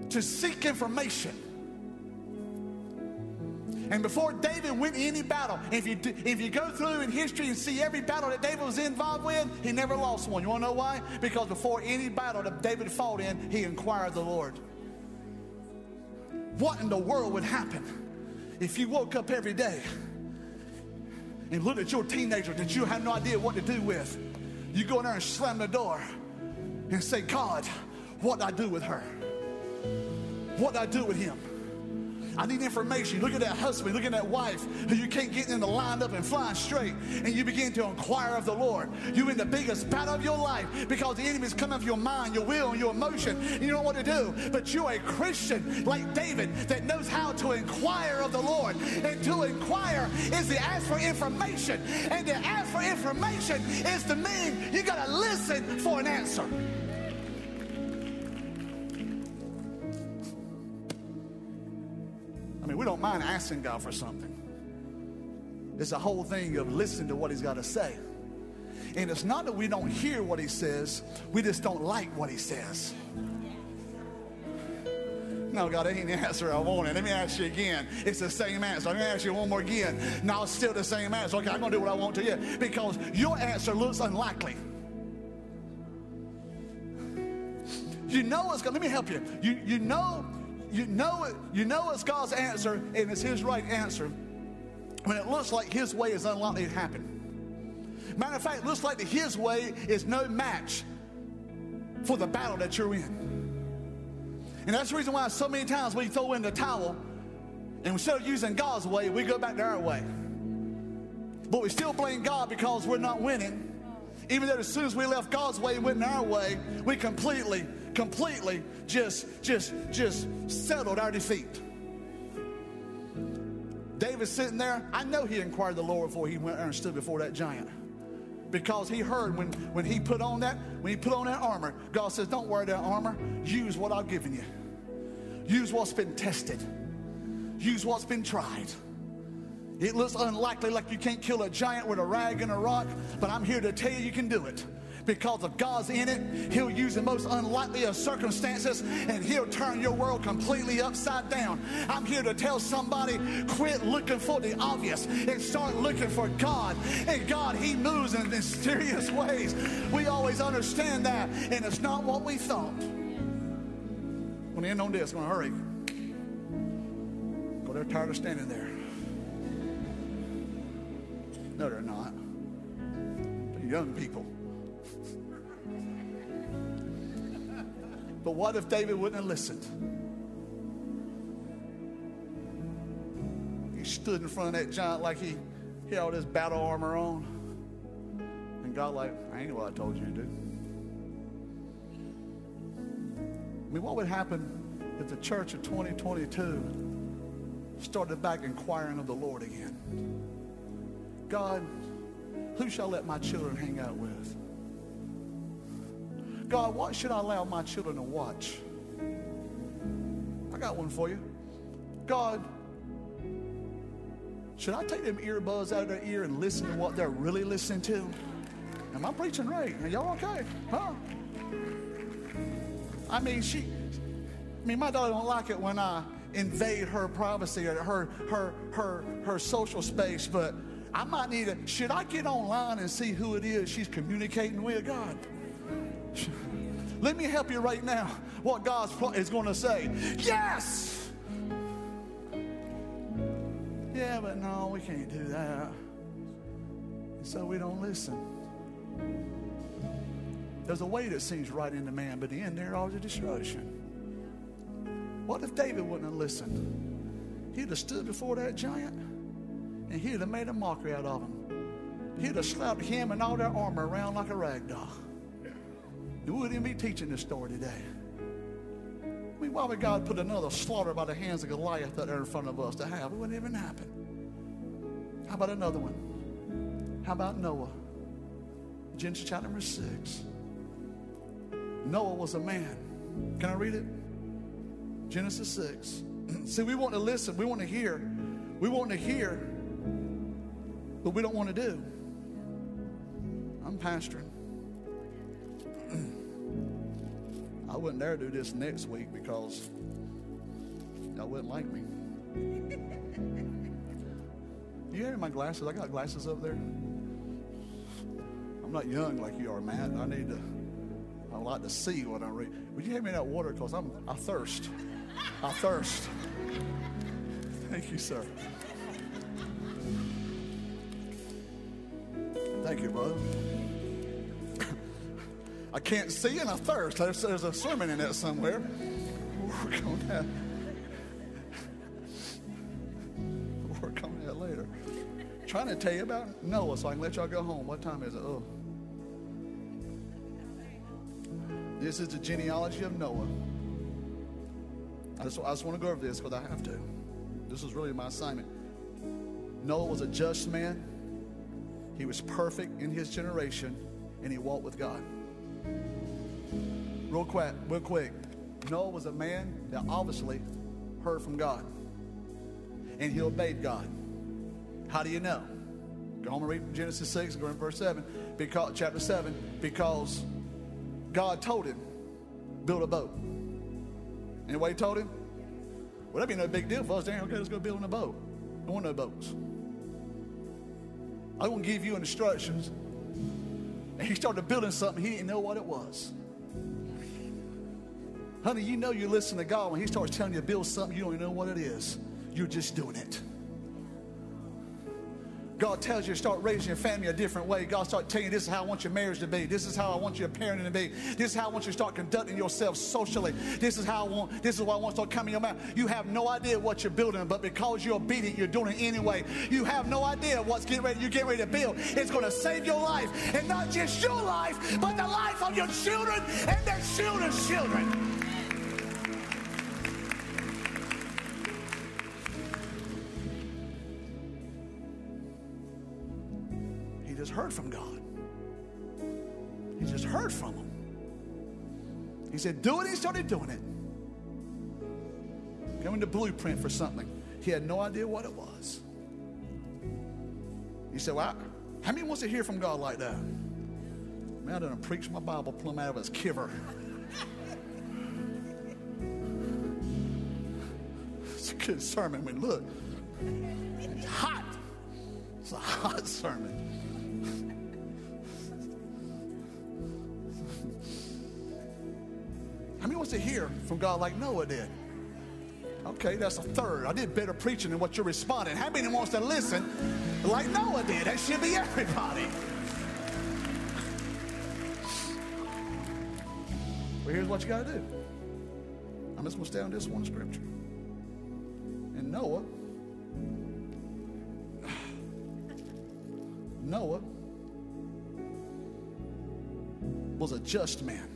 to seek information. And before David went any battle, if you, if you go through in history and see every battle that David was involved with, he never lost one. You want to know why? Because before any battle that David fought in, he inquired the Lord. What in the world would happen if you woke up every day and looked at your teenager that you had no idea what to do with? You go in there and slam the door and say, God, what do I do with her? What do I do with him? I need information. Look at that husband, look at that wife who you can't get in the line up and fly straight. And you begin to inquire of the Lord. You're in the biggest battle of your life because the enemy's coming of your mind, your will, and your emotion. And you don't know what to do. But you're a Christian like David that knows how to inquire of the Lord. And to inquire is to ask for information. And to ask for information is to mean you got to listen for an answer. We don't mind asking God for something. It's a whole thing of listening to what He's got to say. And it's not that we don't hear what He says, we just don't like what He says. No, God, that ain't the answer I wanted. Let me ask you again. It's the same answer. Let me ask you one more again. No, it's still the same answer. Okay, I'm going to do what I want to you because your answer looks unlikely. You know it's going. to, Let me help you. You you know you know it. You know it's God's answer and it's His right answer when it looks like His way is unlikely to happen. Matter of fact, it looks like that His way is no match for the battle that you're in. And that's the reason why so many times we throw in the towel and instead of using God's way, we go back to our way. But we still blame God because we're not winning. Even though as soon as we left God's way and went in our way, we completely, completely just, just, just settled our defeat. David's sitting there. I know he inquired the Lord before he went there and stood before that giant. because he heard when, when he put on that when he put on that armor god says don't wear that armor use what i've given you use what's been tested use what's been tried it looks unlikely like you can't kill a giant with a rag and a rock but i'm here to tell you you can do it because of God's in it, He'll use the most unlikely of circumstances and He'll turn your world completely upside down. I'm here to tell somebody quit looking for the obvious and start looking for God. And God, He moves in mysterious ways. We always understand that, and it's not what we thought. I'm going to end on this, I'm going to hurry. Go, they're tired of standing there. No, they're not. They're young people. But what if David wouldn't have listened? He stood in front of that giant like he, he had all this battle armor on. And God like, I ain't what I told you to do. I mean, what would happen if the church of 2022 started back inquiring of the Lord again? God, who shall I let my children hang out with? God, what should I allow my children to watch? I got one for you. God, should I take them earbuds out of their ear and listen to what they're really listening to? Am I preaching right? Are y'all okay? Huh? I mean, she, I mean, my daughter don't like it when I invade her privacy or her, her, her, her social space, but I might need to, should I get online and see who it is she's communicating with? God. Let me help you right now. What God is going to say. Yes! Yeah, but no, we can't do that. so we don't listen. There's a way that seems right in the man, but end there all the destruction. What if David wouldn't have listened? He'd have stood before that giant and he'd have made a mockery out of him. He'd have slapped him and all that armor around like a rag doll. We wouldn't even be teaching this story today. I mean, why would God put another slaughter by the hands of Goliath out there in front of us to have? It wouldn't even happen. How about another one? How about Noah? Genesis chapter number six. Noah was a man. Can I read it? Genesis 6. (clears throat) See, we want to listen, we want to hear, we want to hear, but we don't want to do. I'm pastoring. I wouldn't dare do this next week because y'all wouldn't like me. (laughs) you hear my glasses? I got glasses up there. I'm not young like you are, Matt. I need to. I like to see what I read. Would you hand me that water? Because I'm I thirst. I thirst. Thank you, sir. Thank you, brother. I can't see and I thirst. There's, there's a sermon in that somewhere. Work on that. Work on that later. trying to tell you about Noah so I can let y'all go home. What time is it? Oh. This is the genealogy of Noah. I just, I just want to go over this because I have to. This is really my assignment. Noah was a just man. He was perfect in his generation, and he walked with God. Real quick, real quick. Noah was a man that obviously heard from God. And he obeyed God. How do you know? Go home and read Genesis 6, go in verse 7, because chapter 7, because God told him, build a boat. He told him? Well, that'd be no big deal for us. Dang, okay, let's go build a boat. I want no boats. I want to give you instructions. And he started building something, he didn't know what it was. Honey, you know you're listening to God when He starts telling you to build something, you don't even know what it is. You're just doing it. God tells you to start raising your family a different way. God starts telling you this is how I want your marriage to be. This is how I want your parenting to be. This is how I want you to start conducting yourself socially. This is how I want, this is what I want to start coming your mouth. You have no idea what you're building, but because you're obedient, you're doing it anyway. You have no idea what's getting ready, you're getting ready to build. It's going to save your life. And not just your life, but the life of your children and their children's children. Heard from God. He just heard from him. He said, Do it. He started doing it. Coming the blueprint for something. He had no idea what it was. He said, Well, how many wants to hear from God like that? Man, I done preached my Bible plumb out of his kiver. (laughs) it's a good sermon when look. It's hot. It's a hot sermon. Wants to hear from God like Noah did? Okay, that's a third. I did better preaching than what you're responding. How many wants to listen like Noah did? That should be everybody. Well, here's what you got to do. I'm just going to stay on this one scripture. And Noah, (sighs) Noah was a just man.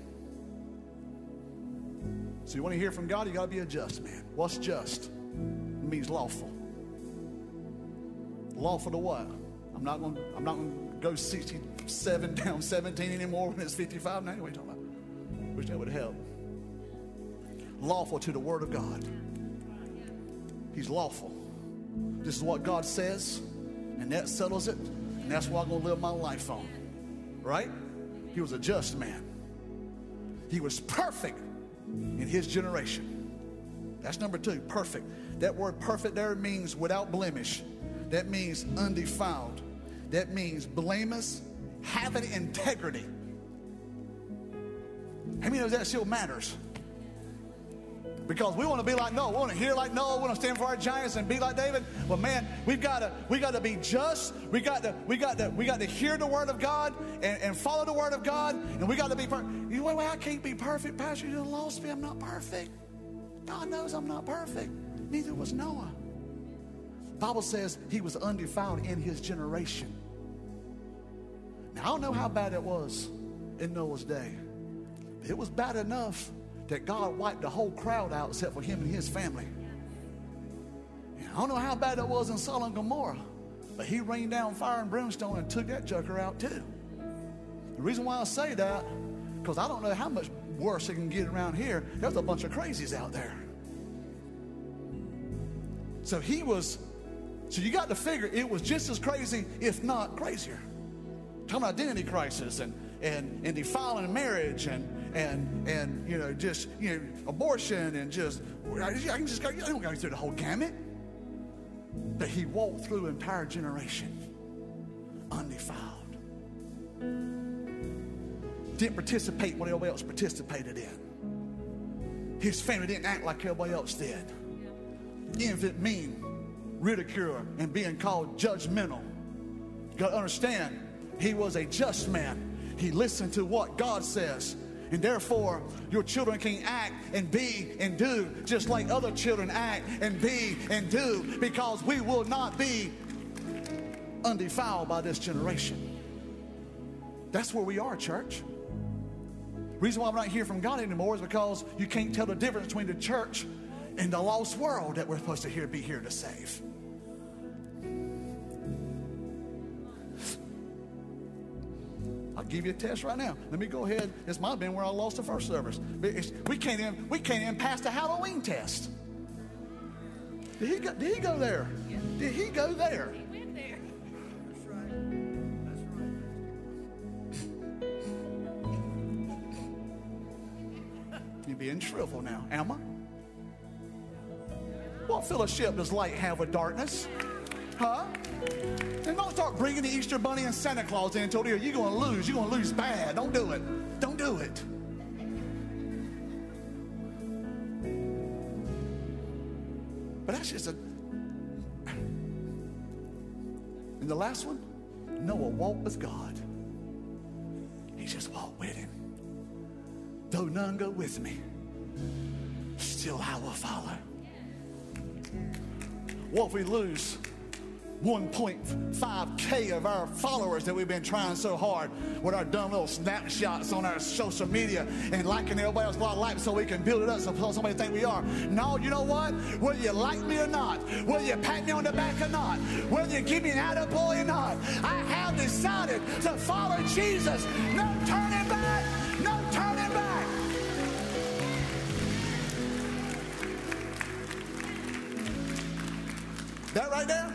So you want to hear from God, you got to be a just man. What's just? It means lawful. Lawful to what? I'm not going. I'm not going to go 67 (laughs) down 17 anymore when it's 55. Now, what are you talking about? Wish that would help. Lawful to the Word of God. He's lawful. This is what God says, and that settles it, and that's what I'm going to live my life on. Right? He was a just man. He was perfect in his generation. That's number two, perfect. That word perfect there means without blemish. That means undefiled. That means blameless, having integrity. How many knows that still matters? Because we want to be like Noah, we want to hear like Noah, we want to stand for our giants and be like David. But man, we've got to we got to be just. We got to we got to we got to hear the word of God and, and follow the word of God, and we got to be perfect. You wait, wait, I can't be perfect, Pastor. You lost me. I'm not perfect. God knows I'm not perfect. Neither was Noah. Bible says he was undefiled in his generation. Now I don't know how bad it was in Noah's day. It was bad enough that God wiped the whole crowd out except for him and his family. And I don't know how bad it was in Sodom and Gomorrah, but he rained down fire and brimstone and took that joker out too. The reason why I say that, because I don't know how much worse it can get around here. There's a bunch of crazies out there. So he was, so you got to figure it was just as crazy, if not crazier. Talking about identity crisis and and, and defiling marriage and and and you know just you know abortion and just I can just go, I don't go through the whole gamut. But he walked through an entire generation undefiled. Didn't participate what everybody else participated in. His family didn't act like everybody else did. Envy, mean, ridicule, and being called judgmental. You got to understand, he was a just man. He listened to what God says. And therefore, your children can act and be and do just like other children act and be and do because we will not be undefiled by this generation. That's where we are, church. Reason why I'm not hearing from God anymore is because you can't tell the difference between the church and the lost world that we're supposed to hear, be here to save. I'll give you a test right now. Let me go ahead. This might have been where I lost the first service. we can't even we can't even pass the Halloween test. Did he go, did he go there? Did he go there? He went there. That's right. That's right. You're being shrivel now, am I? What fellowship does light have with darkness? Huh? And don't start bringing the Easter Bunny and Santa Claus into it. You're going to lose. You're going to lose bad. Don't do it. Don't do it. But that's just a. And the last one, Noah walked with God. He just walked with him. Though none go with me, still I will follow. What if we lose 1.5K of our followers that we've been trying so hard with our dumb little snapshots on our social media and liking everybody else's life so we can build it up so somebody think we are. No, you know what? Whether you like me or not, whether you pat me on the back or not, whether you give me an attaboy or not, I have decided to follow Jesus. No turning back. No turning back. That right there?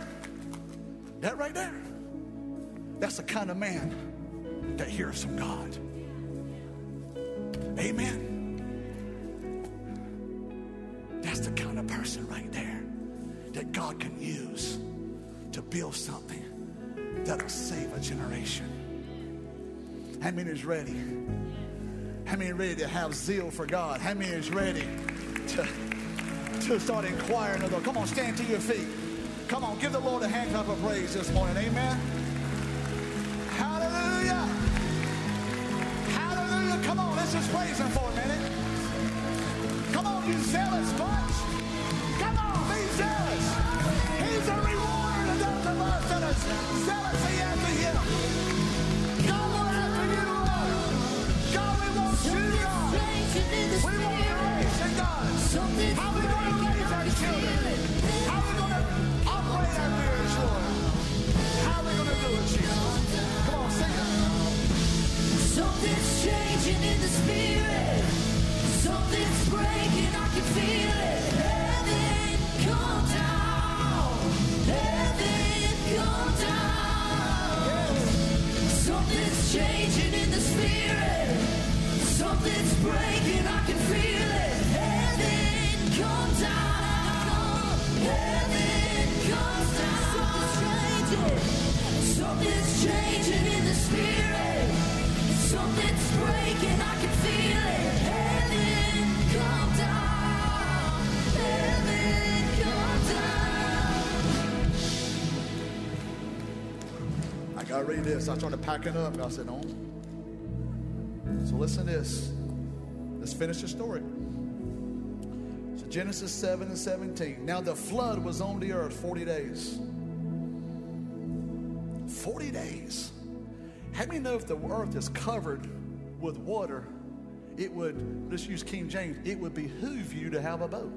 That right there? That's the kind of man that hears from God. Amen. That's the kind of person right there that God can use to build something that'll save a generation. How many is ready? How many ready to have zeal for God? How many is ready to, to start inquiring of the Come on, stand to your feet. Come on, give the Lord a hand clap of praise this morning. Amen. Hallelujah. Hallelujah. Come on, let's just praise Him for a minute. Come on, you zealous bunch. Come on, be zealous. He's a rewarder of those of us that are zealously after Him. I this. I started packing up. God said, no. So listen to this. Let's finish the story. So Genesis 7 and 17. Now the flood was on the earth 40 days. 40 days. How many know if the earth is covered with water, it would, let's use King James, it would behoove you to have a boat.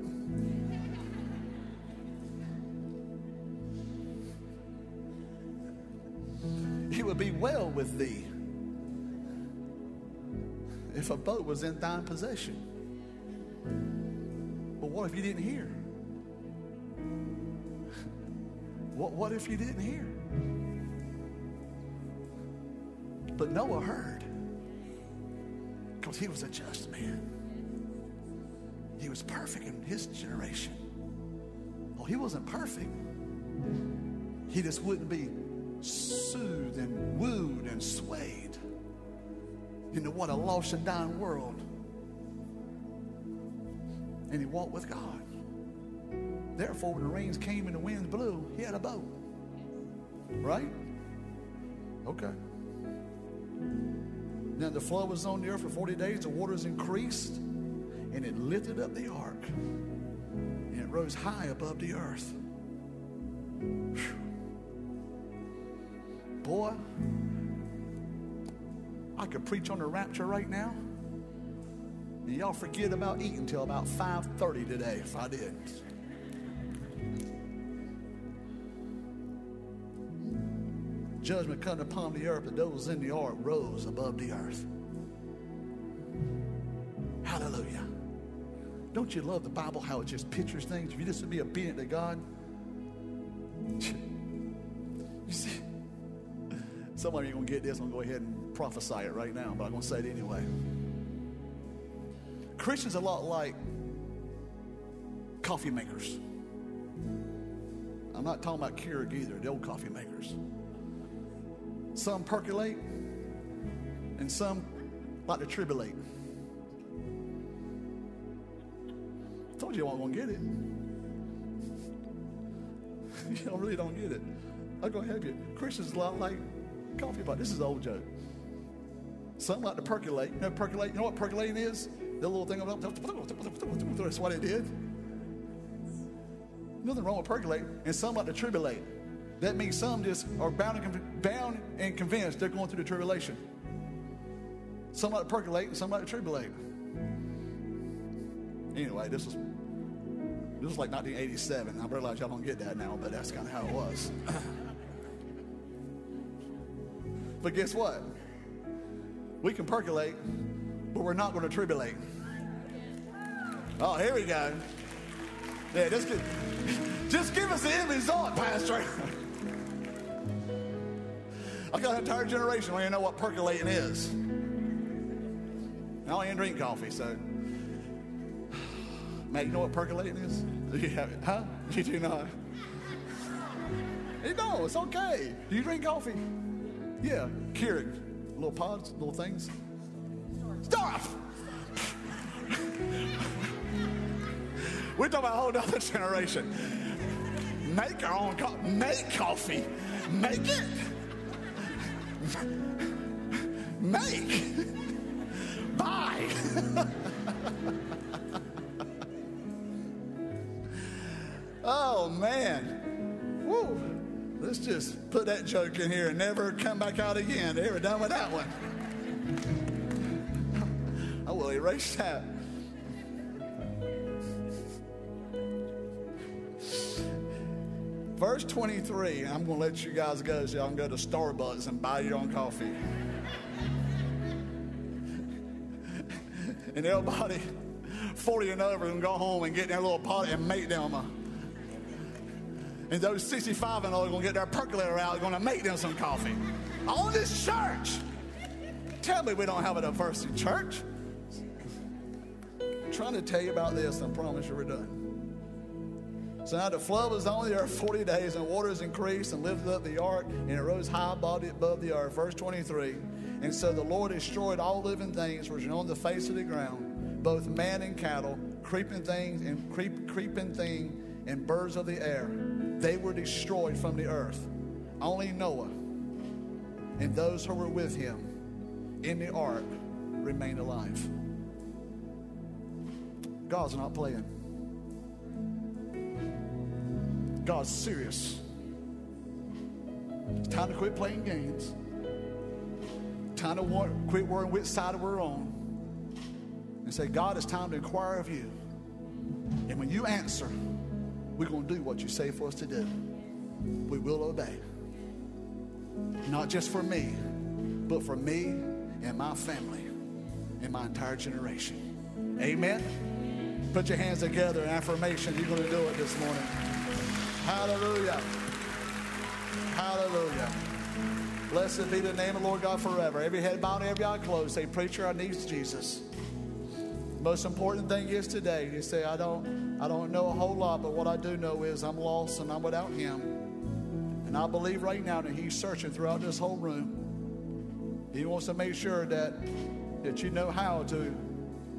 Be well with thee if a boat was in thine possession. But what if you didn't hear? What, what if you didn't hear? But Noah heard because he was a just man. He was perfect in his generation. Oh, he wasn't perfect. He just wouldn't be soothed and wooed and swayed into what a lost and dying world. And he walked with God. Therefore, when the rains came and the winds blew, he had a boat. Right? Okay. Now the flood was on the earth for 40 days, the waters increased, and it lifted up the ark. And it rose high above the earth. Phew. Boy, I could preach on the rapture right now. And y'all forget about eating till about 5:30 today if I did. Judgment coming upon the earth, but those in the ark rose above the earth. Hallelujah. Don't you love the Bible how it just pictures things? If you just be obedient to God. You some of you going to get this. I'm going to go ahead and prophesy it right now, but I'm going to say it anyway. Christians are a lot like coffee makers. I'm not talking about Keurig either, the old coffee makers. Some percolate, and some like to tribulate. I told you I wasn't going to get it. (laughs) Y'all really don't get it. I'm going to help you. Christians a lot like coffee pot. This is an old joke. Some like to percolate. You know, percolate. You know what percolating is? The little thing. That's what it did. Nothing wrong with percolate. And some like to tribulate. That means some just are bound and, bound and convinced they're going through the tribulation. Some like to percolate and some like to tribulate. Anyway, this was this was like 1987. I realize y'all don't get that now, but that's kind of how it was. But guess what? We can percolate, but we're not going to tribulate. Oh, here we go. Yeah, just, (laughs) Just give us the end result, Pastor. (laughs) I got an entire generation who don't know what percolating is. I don't even drink coffee, so. (sighs) Matt, you know what percolating is? You have it? Huh? (laughs) You do not. You know, it's okay. Do you drink coffee? Yeah, Keurig. Little pods, little things. Stop! We're talking about a whole other generation. Make our own coffee. Make coffee. Make it. Make. Buy. (laughs) oh, man. Let's just put that joke in here and never come back out again. Ever done with that one? (laughs) I will erase that. Verse 23, I'm going to let you guys go so y'all can go to Starbucks and buy your own coffee. (laughs) and everybody 40 and over can go home and get their little pot and make them a. And those 65 and older are going to get their percolator out, going to make them some coffee. All this church. Tell me we don't have a diversity church. I'm trying to tell you about this, I promise you we're done. So now the flood was on the earth 40 days, and waters increased and lifted up the ark, and it rose high body above the earth. Verse 23. And so the Lord destroyed all living things which are on the face of the ground, both man and cattle, creeping things and creep, creeping thing, and birds of the air. They were destroyed from the earth. Only Noah and those who were with him in the ark remained alive. God's not playing. God's serious. It's time to quit playing games. Time to war- quit worrying which side we're on. And say, God, it's time to inquire of you. And when you answer, we're going to do what you say for us to do. We will obey. Not just for me, but for me and my family and my entire generation. Amen. Put your hands together in affirmation. You're going to do it this morning. Hallelujah. Hallelujah. Blessed be the name of the Lord God forever. Every head bowed, every eye closed. Say, preacher, I need Jesus. Most important thing is today. You say, I don't, I don't know a whole lot, but what I do know is I'm lost and I'm without Him. And I believe right now that He's searching throughout this whole room. He wants to make sure that that you know how to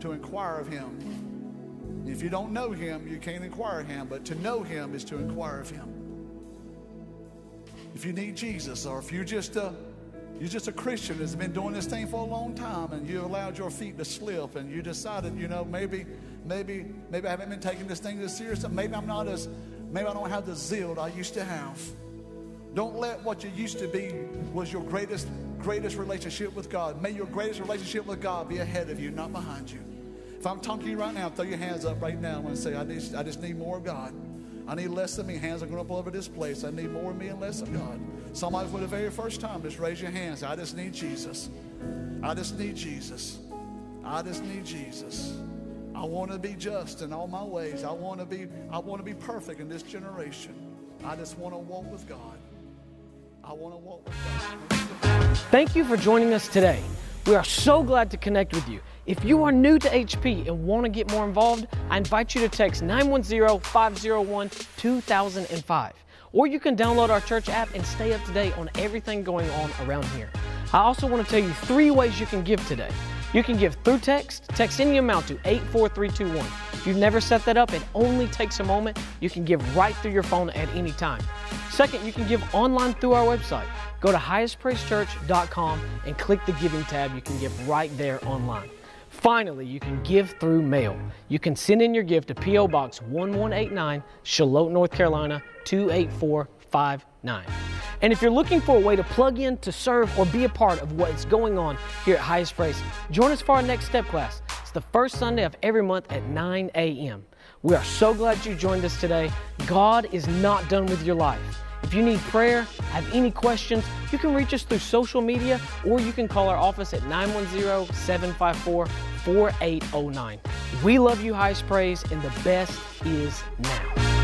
to inquire of Him. If you don't know Him, you can't inquire of Him. But to know Him is to inquire of Him. If you need Jesus, or if you're just uh, a you're just a Christian that's been doing this thing for a long time, and you allowed your feet to slip, and you decided, you know, maybe, maybe, maybe I haven't been taking this thing as serious. Maybe I'm not as, maybe I don't have the zeal that I used to have. Don't let what you used to be was your greatest, greatest relationship with God. May your greatest relationship with God be ahead of you, not behind you. If I'm talking to you right now, throw your hands up right now and say, I, need, I just need more of God. I need less of me. Hands are going up all over this place. I need more of me and less of God. Somebody for the very first time, just raise your hands. I just need Jesus. I just need Jesus. I just need Jesus. I want to be just in all my ways. I want to be, I want to be perfect in this generation. I just want to walk with God. I want to walk with God. Thank you for joining us today. We are so glad to connect with you. If you are new to HP and want to get more involved, I invite you to text 910 501 2005. Or you can download our church app and stay up to date on everything going on around here. I also want to tell you three ways you can give today. You can give through text, text any amount to 84321. If you've never set that up, it only takes a moment. You can give right through your phone at any time. Second, you can give online through our website. Go to highestpraisechurch.com and click the giving tab. You can give right there online. Finally, you can give through mail. You can send in your gift to P.O. Box 1189, Shallotte, North Carolina 28459. And if you're looking for a way to plug in, to serve, or be a part of what's going on here at Highest Praise, join us for our next step class. It's the first Sunday of every month at 9 a.m. We are so glad you joined us today. God is not done with your life. If you need prayer, have any questions, you can reach us through social media or you can call our office at 910 754 4809. We love you, Highest Praise, and the best is now.